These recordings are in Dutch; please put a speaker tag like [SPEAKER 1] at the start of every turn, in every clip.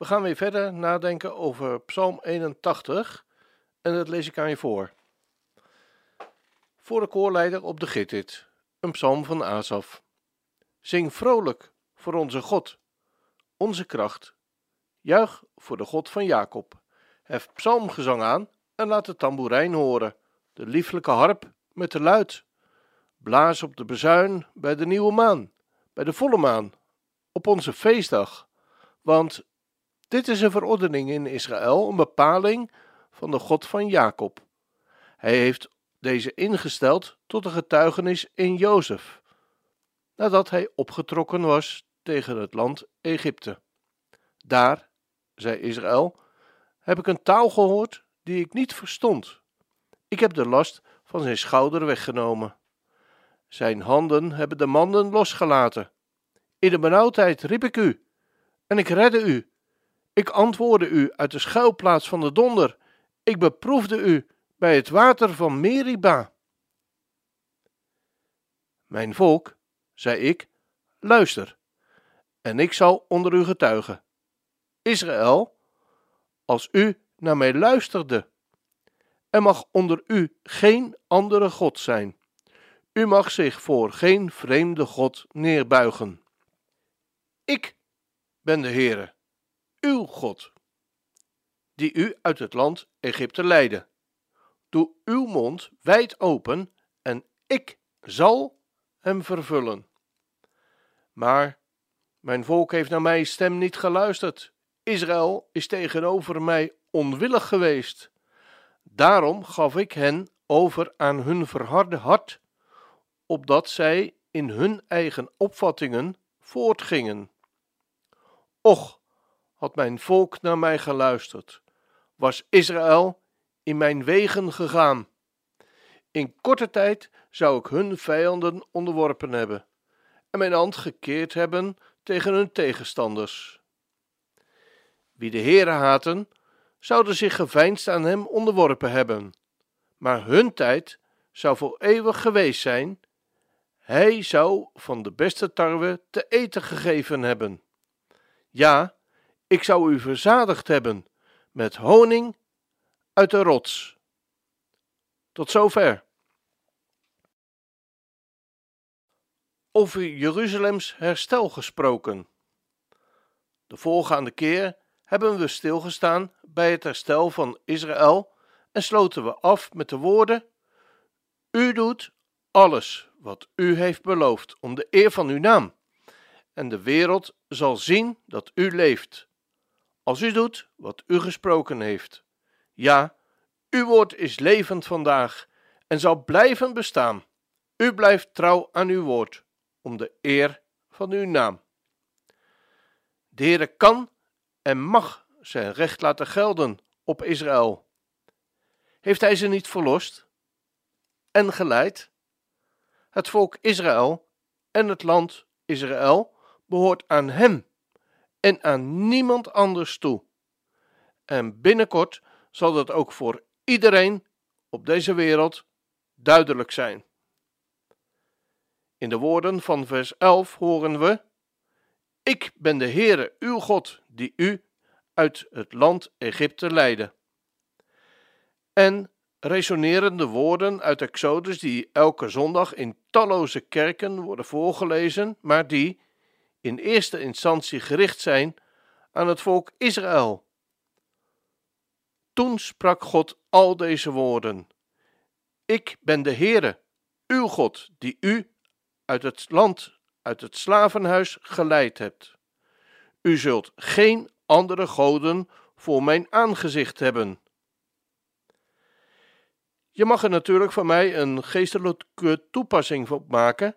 [SPEAKER 1] We gaan weer verder nadenken over Psalm 81 en dat lees ik aan je voor. Voor de koorleider op de Gittit, een psalm van Asaf. Zing vrolijk voor onze God, onze kracht. Juich voor de God van Jacob. Hef psalmgezang aan en laat de tamboerijn horen, de lieflijke harp met de luid. Blaas op de bezuin bij de nieuwe maan, bij de volle maan, op onze feestdag. Want dit is een verordening in Israël, een bepaling van de God van Jacob. Hij heeft deze ingesteld tot een getuigenis in Jozef, nadat hij opgetrokken was tegen het land Egypte. Daar, zei Israël, heb ik een taal gehoord die ik niet verstond. Ik heb de last van zijn schouder weggenomen. Zijn handen hebben de manden losgelaten. In de benauwdheid riep ik u, en ik redde u. Ik antwoordde u uit de schuilplaats van de donder. Ik beproefde u bij het water van Meriba. Mijn volk, zei ik, luister, en ik zal onder u getuigen. Israël, als u naar mij luisterde, er mag onder u geen andere God zijn. U mag zich voor geen vreemde God neerbuigen. Ik ben de Heere uw God, die u uit het land Egypte leidde. Doe uw mond wijd open en ik zal hem vervullen. Maar mijn volk heeft naar mijn stem niet geluisterd. Israël is tegenover mij onwillig geweest. Daarom gaf ik hen over aan hun verharde hart, opdat zij in hun eigen opvattingen voortgingen. Och, had mijn volk naar mij geluisterd, was Israël in mijn wegen gegaan. In korte tijd zou ik hun vijanden onderworpen hebben en mijn hand gekeerd hebben tegen hun tegenstanders. Wie de Heere haten, zouden zich geveinsd aan hem onderworpen hebben, maar hun tijd zou voor eeuwig geweest zijn. Hij zou van de beste tarwe te eten gegeven hebben. Ja, ik zou u verzadigd hebben met honing uit de rots. Tot zover. Over Jeruzalems herstel gesproken. De voorgaande keer hebben we stilgestaan bij het herstel van Israël en sloten we af met de woorden: U doet alles wat u heeft beloofd om de eer van uw naam, en de wereld zal zien dat u leeft als u doet wat u gesproken heeft. Ja, uw woord is levend vandaag en zal blijven bestaan. U blijft trouw aan uw woord, om de eer van uw naam. De Heere kan en mag zijn recht laten gelden op Israël. Heeft hij ze niet verlost en geleid? Het volk Israël en het land Israël behoort aan hem en aan niemand anders toe. En binnenkort zal dat ook voor iedereen op deze wereld duidelijk zijn. In de woorden van vers 11 horen we: Ik ben de Heere, uw God, die u uit het land Egypte leidde. En resonerende woorden uit Exodus die elke zondag in talloze kerken worden voorgelezen, maar die in eerste instantie gericht zijn aan het volk Israël. Toen sprak God al deze woorden: Ik ben de Heere, uw God, die u uit het land, uit het slavenhuis geleid hebt. U zult geen andere goden voor mijn aangezicht hebben. Je mag er natuurlijk van mij een geestelijke toepassing op maken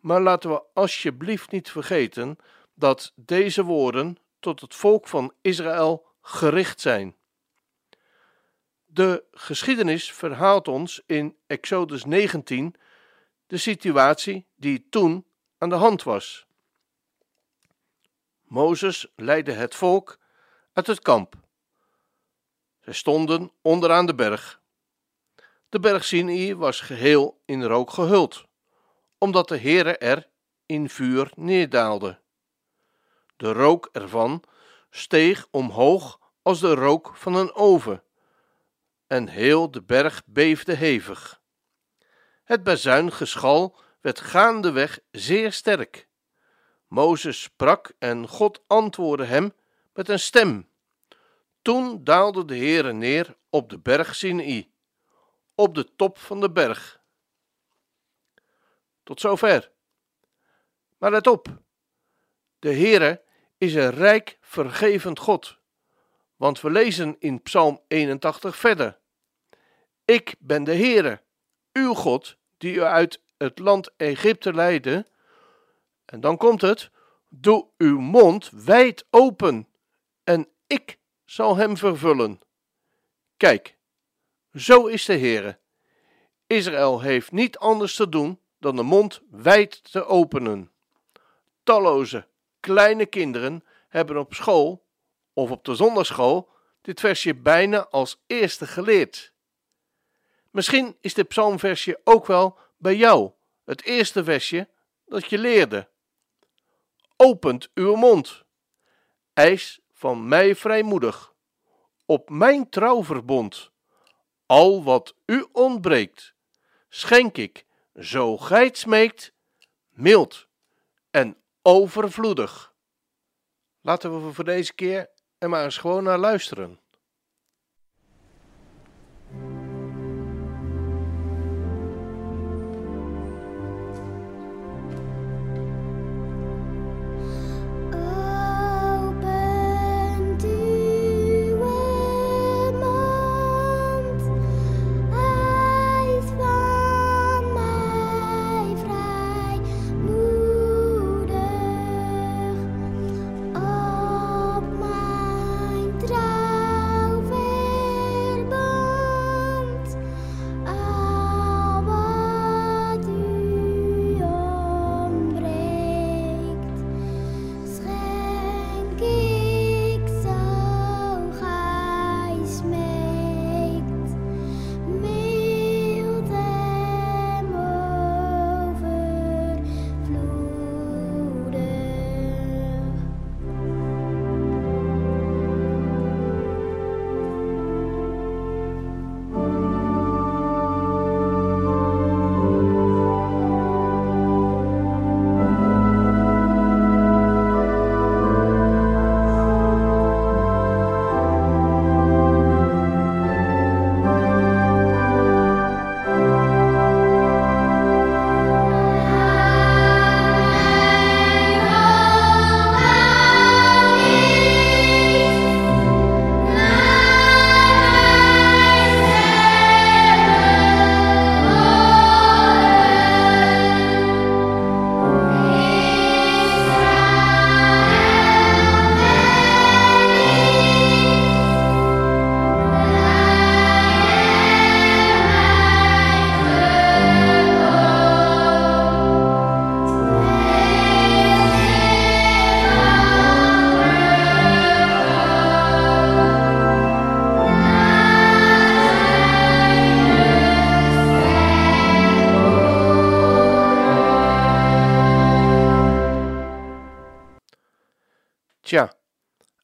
[SPEAKER 1] maar laten we alsjeblieft niet vergeten dat deze woorden tot het volk van Israël gericht zijn. De geschiedenis verhaalt ons in Exodus 19 de situatie die toen aan de hand was. Mozes leidde het volk uit het kamp. Zij stonden onderaan de berg. De berg Sinai was geheel in rook gehuld, omdat de Heere er in vuur neerdaalde. De rook ervan steeg omhoog als de rook van een oven, en heel de berg beefde hevig. Het bazuingeschal werd gaandeweg zeer sterk. Mozes sprak en God antwoordde hem met een stem. Toen daalde de Heere neer op de berg Sinai, op de top van de berg. Tot zover. Maar let op, de Heere is een rijk vergevend God, want we lezen in Psalm 81 verder. Ik ben de Heere, uw God, die u uit het land Egypte leidde. En dan komt het, doe uw mond wijd open, en ik zal hem vervullen. Kijk, zo is de Heere. Israël heeft niet anders te doen dan de mond wijd te openen. Talloze kleine kinderen hebben op school of op de zondagschool dit versje bijna als eerste geleerd. Misschien is dit psalmversje ook wel bij jou het eerste versje dat je leerde. Opent uw mond, eis van mij vrijmoedig, op mijn trouwverbond. Al wat u ontbreekt, schenk ik, zo gij smeekt, mild en overvloedig. Laten we voor deze keer er maar eens gewoon naar luisteren.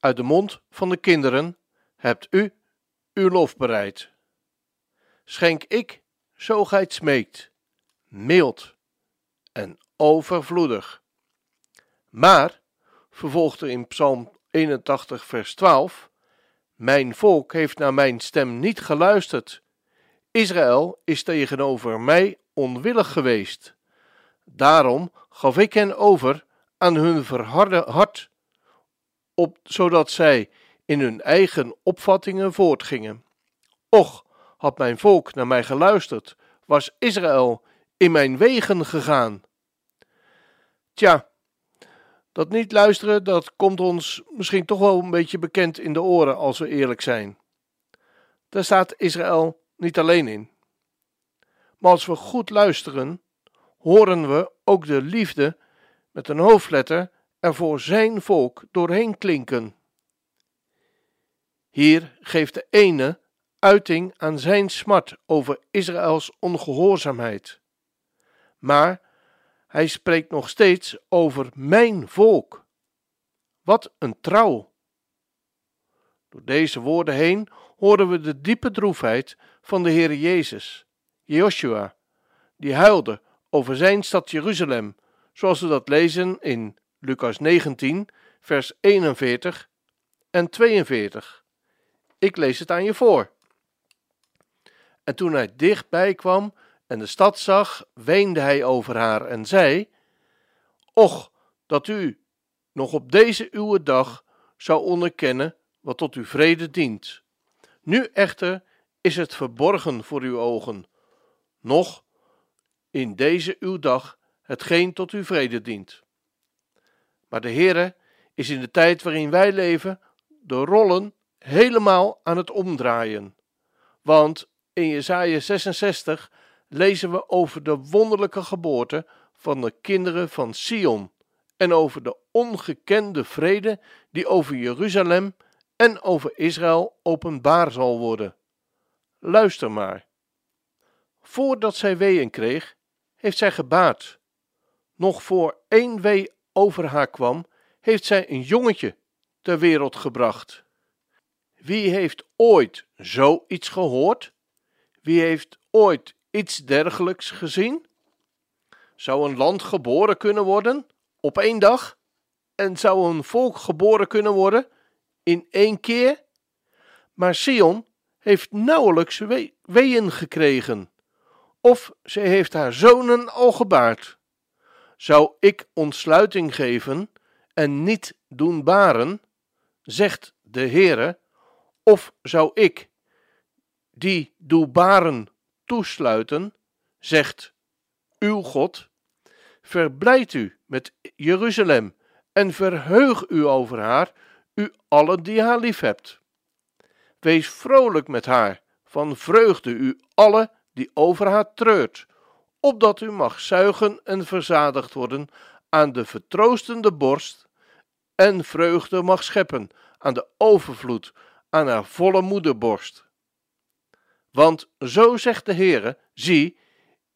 [SPEAKER 1] Uit de mond van de kinderen hebt u uw lof bereid. Schenk ik, zo gij het smeekt, mild en overvloedig. Maar, vervolgt er in Psalm 81, vers 12, mijn volk heeft naar mijn stem niet geluisterd. Israël is tegenover mij onwillig geweest. Daarom gaf ik hen over aan hun verharde hart op, zodat zij in hun eigen opvattingen voortgingen. Och, had mijn volk naar mij geluisterd, was Israël in mijn wegen gegaan. Tja, dat niet luisteren, dat komt ons misschien toch wel een beetje bekend in de oren als we eerlijk zijn. daar staat Israël niet alleen in. Maar als we goed luisteren, horen we ook de liefde met een hoofdletter er voor zijn volk doorheen klinken. Hier geeft de ene uiting aan zijn smart over Israëls ongehoorzaamheid. Maar hij spreekt nog steeds over mijn volk. Wat een trouw! Door deze woorden heen horen we de diepe droefheid van de Heer Jezus, Joshua, die huilde over zijn stad Jeruzalem, zoals we dat lezen in Lucas 19, vers 41 en 42. Ik lees het aan je voor. En toen hij dichtbij kwam en de stad zag, weende hij over haar en zei: Och, dat u nog op deze uwe dag zou onderkennen wat tot uw vrede dient. Nu echter is het verborgen voor uw ogen, nog in deze uw dag hetgeen tot uw vrede dient. Maar de Heere is in de tijd waarin wij leven de rollen helemaal aan het omdraaien. Want in Jesaja 66 lezen we over de wonderlijke geboorte van de kinderen van Sion en over de ongekende vrede die over Jeruzalem en over Israël openbaar zal worden. Luister maar. Voordat zij weeën kreeg, heeft zij gebaat. Nog voor één wee over haar kwam, heeft zij een jongetje ter wereld gebracht. Wie heeft ooit zoiets gehoord? Wie heeft ooit iets dergelijks gezien? Zou een land geboren kunnen worden op één dag? En zou een volk geboren kunnen worden in één keer? Maar Sion heeft nauwelijks we weeën gekregen, of ze heeft haar zonen al gebaard. Zou ik ontsluiting geven en niet doen baren, zegt de Heere, of zou ik die doe baren toesluiten, zegt uw God, verblijd u met Jeruzalem en verheug u over haar, u allen die haar lief hebt. Wees vrolijk met haar, van vreugde u alle die over haar treurt, opdat u mag zuigen en verzadigd worden aan de vertroostende borst en vreugde mag scheppen aan de overvloed, aan haar volle moederborst. Want zo zegt de Heere, zie,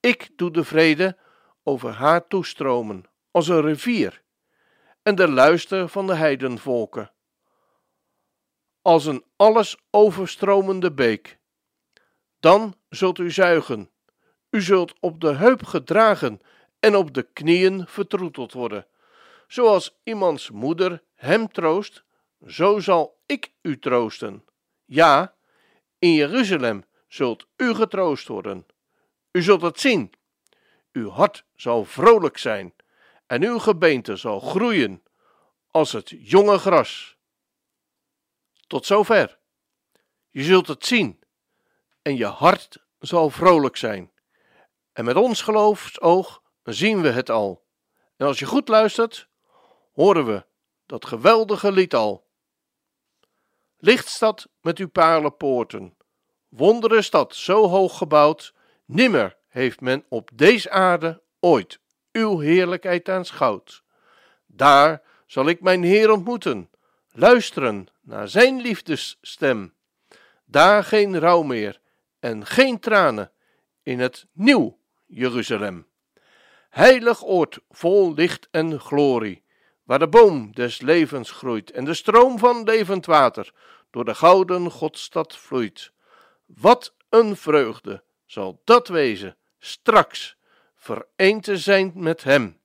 [SPEAKER 1] ik doe de vrede over haar toestromen, als een rivier, en de luister van de heidenvolken, als een alles overstromende beek. Dan zult u zuigen, u zult op de heup gedragen en op de knieën vertroeteld worden. Zoals iemands moeder hem troost, zo zal ik u troosten. Ja, in Jeruzalem zult u getroost worden. U zult het zien. Uw hart zal vrolijk zijn en uw gebeente zal groeien als het jonge gras. Tot zover. Je zult het zien en je hart zal vrolijk zijn. En met ons geloofsoog zien we het al. En als je goed luistert, horen we dat geweldige lied al. Lichtstad met uw paarlenpoorten, wondere stad zo hoog gebouwd, nimmer heeft men op deze aarde ooit uw heerlijkheid aanschouwd. Daar zal ik mijn Heer ontmoeten, luisteren naar zijn liefdesstem. Daar geen rouw meer en geen tranen in het nieuw Jeruzalem. Heilig oord vol licht en glorie, waar de boom des levens groeit en de stroom van levend water door de gouden Godstad vloeit. Wat een vreugde zal dat wezen, straks vereend te zijn met hem.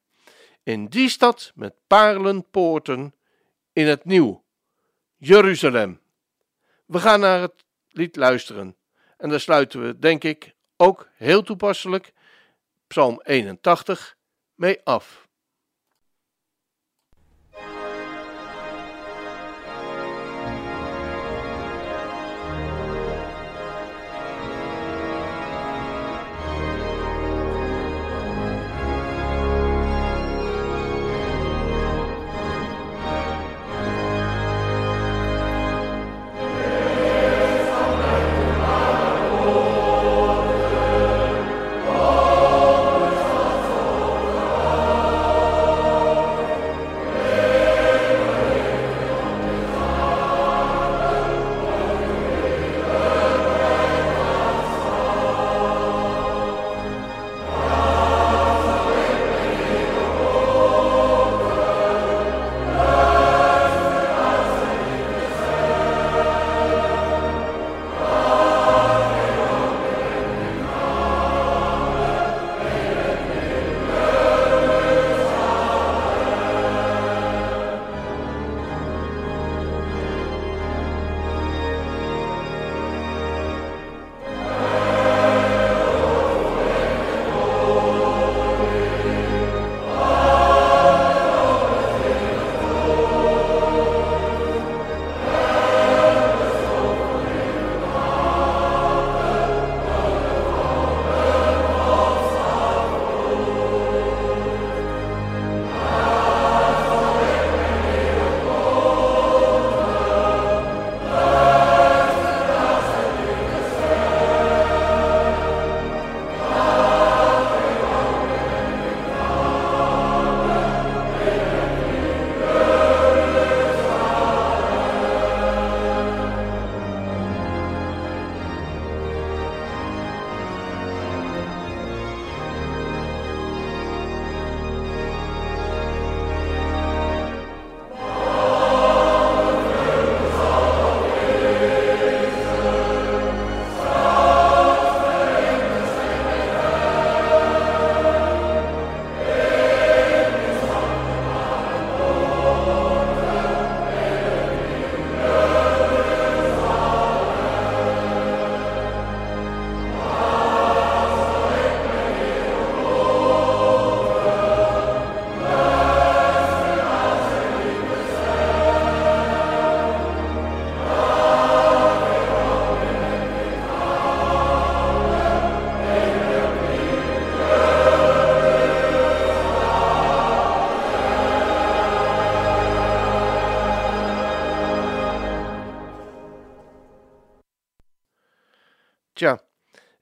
[SPEAKER 1] In die stad met paarlenpoorten, in het nieuw Jeruzalem. We gaan naar het lied luisteren. En daar sluiten we, denk ik, ook heel toepasselijk Psalm 81 mee af.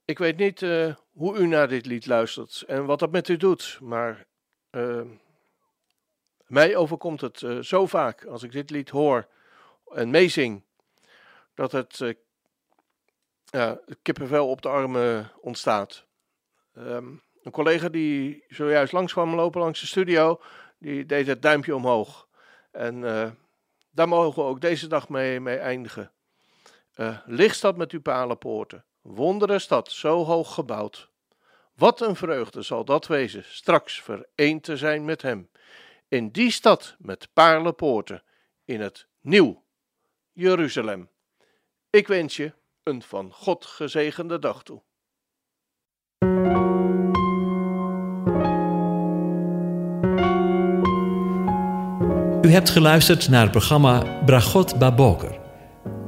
[SPEAKER 1] Ik weet niet uh, hoe u naar dit lied luistert en wat dat met u doet, maar uh, mij overkomt het uh, zo vaak als ik dit lied hoor en meezing, dat het ja, kippenvel op de armen ontstaat. Um, een collega die zojuist langs kwam lopen langs de studio, die deed het duimpje omhoog. En daar mogen we ook deze dag mee, mee eindigen. Uh, lichtstad met uw palenpoorten, wondere stad, zo hoog gebouwd. Wat een vreugde zal dat wezen, straks vereend te zijn met hem. In die stad met paarlenpoorten, in het nieuw Jeruzalem. Ik wens je een van God gezegende dag toe.
[SPEAKER 2] U hebt geluisterd naar het programma Bragot Baboker.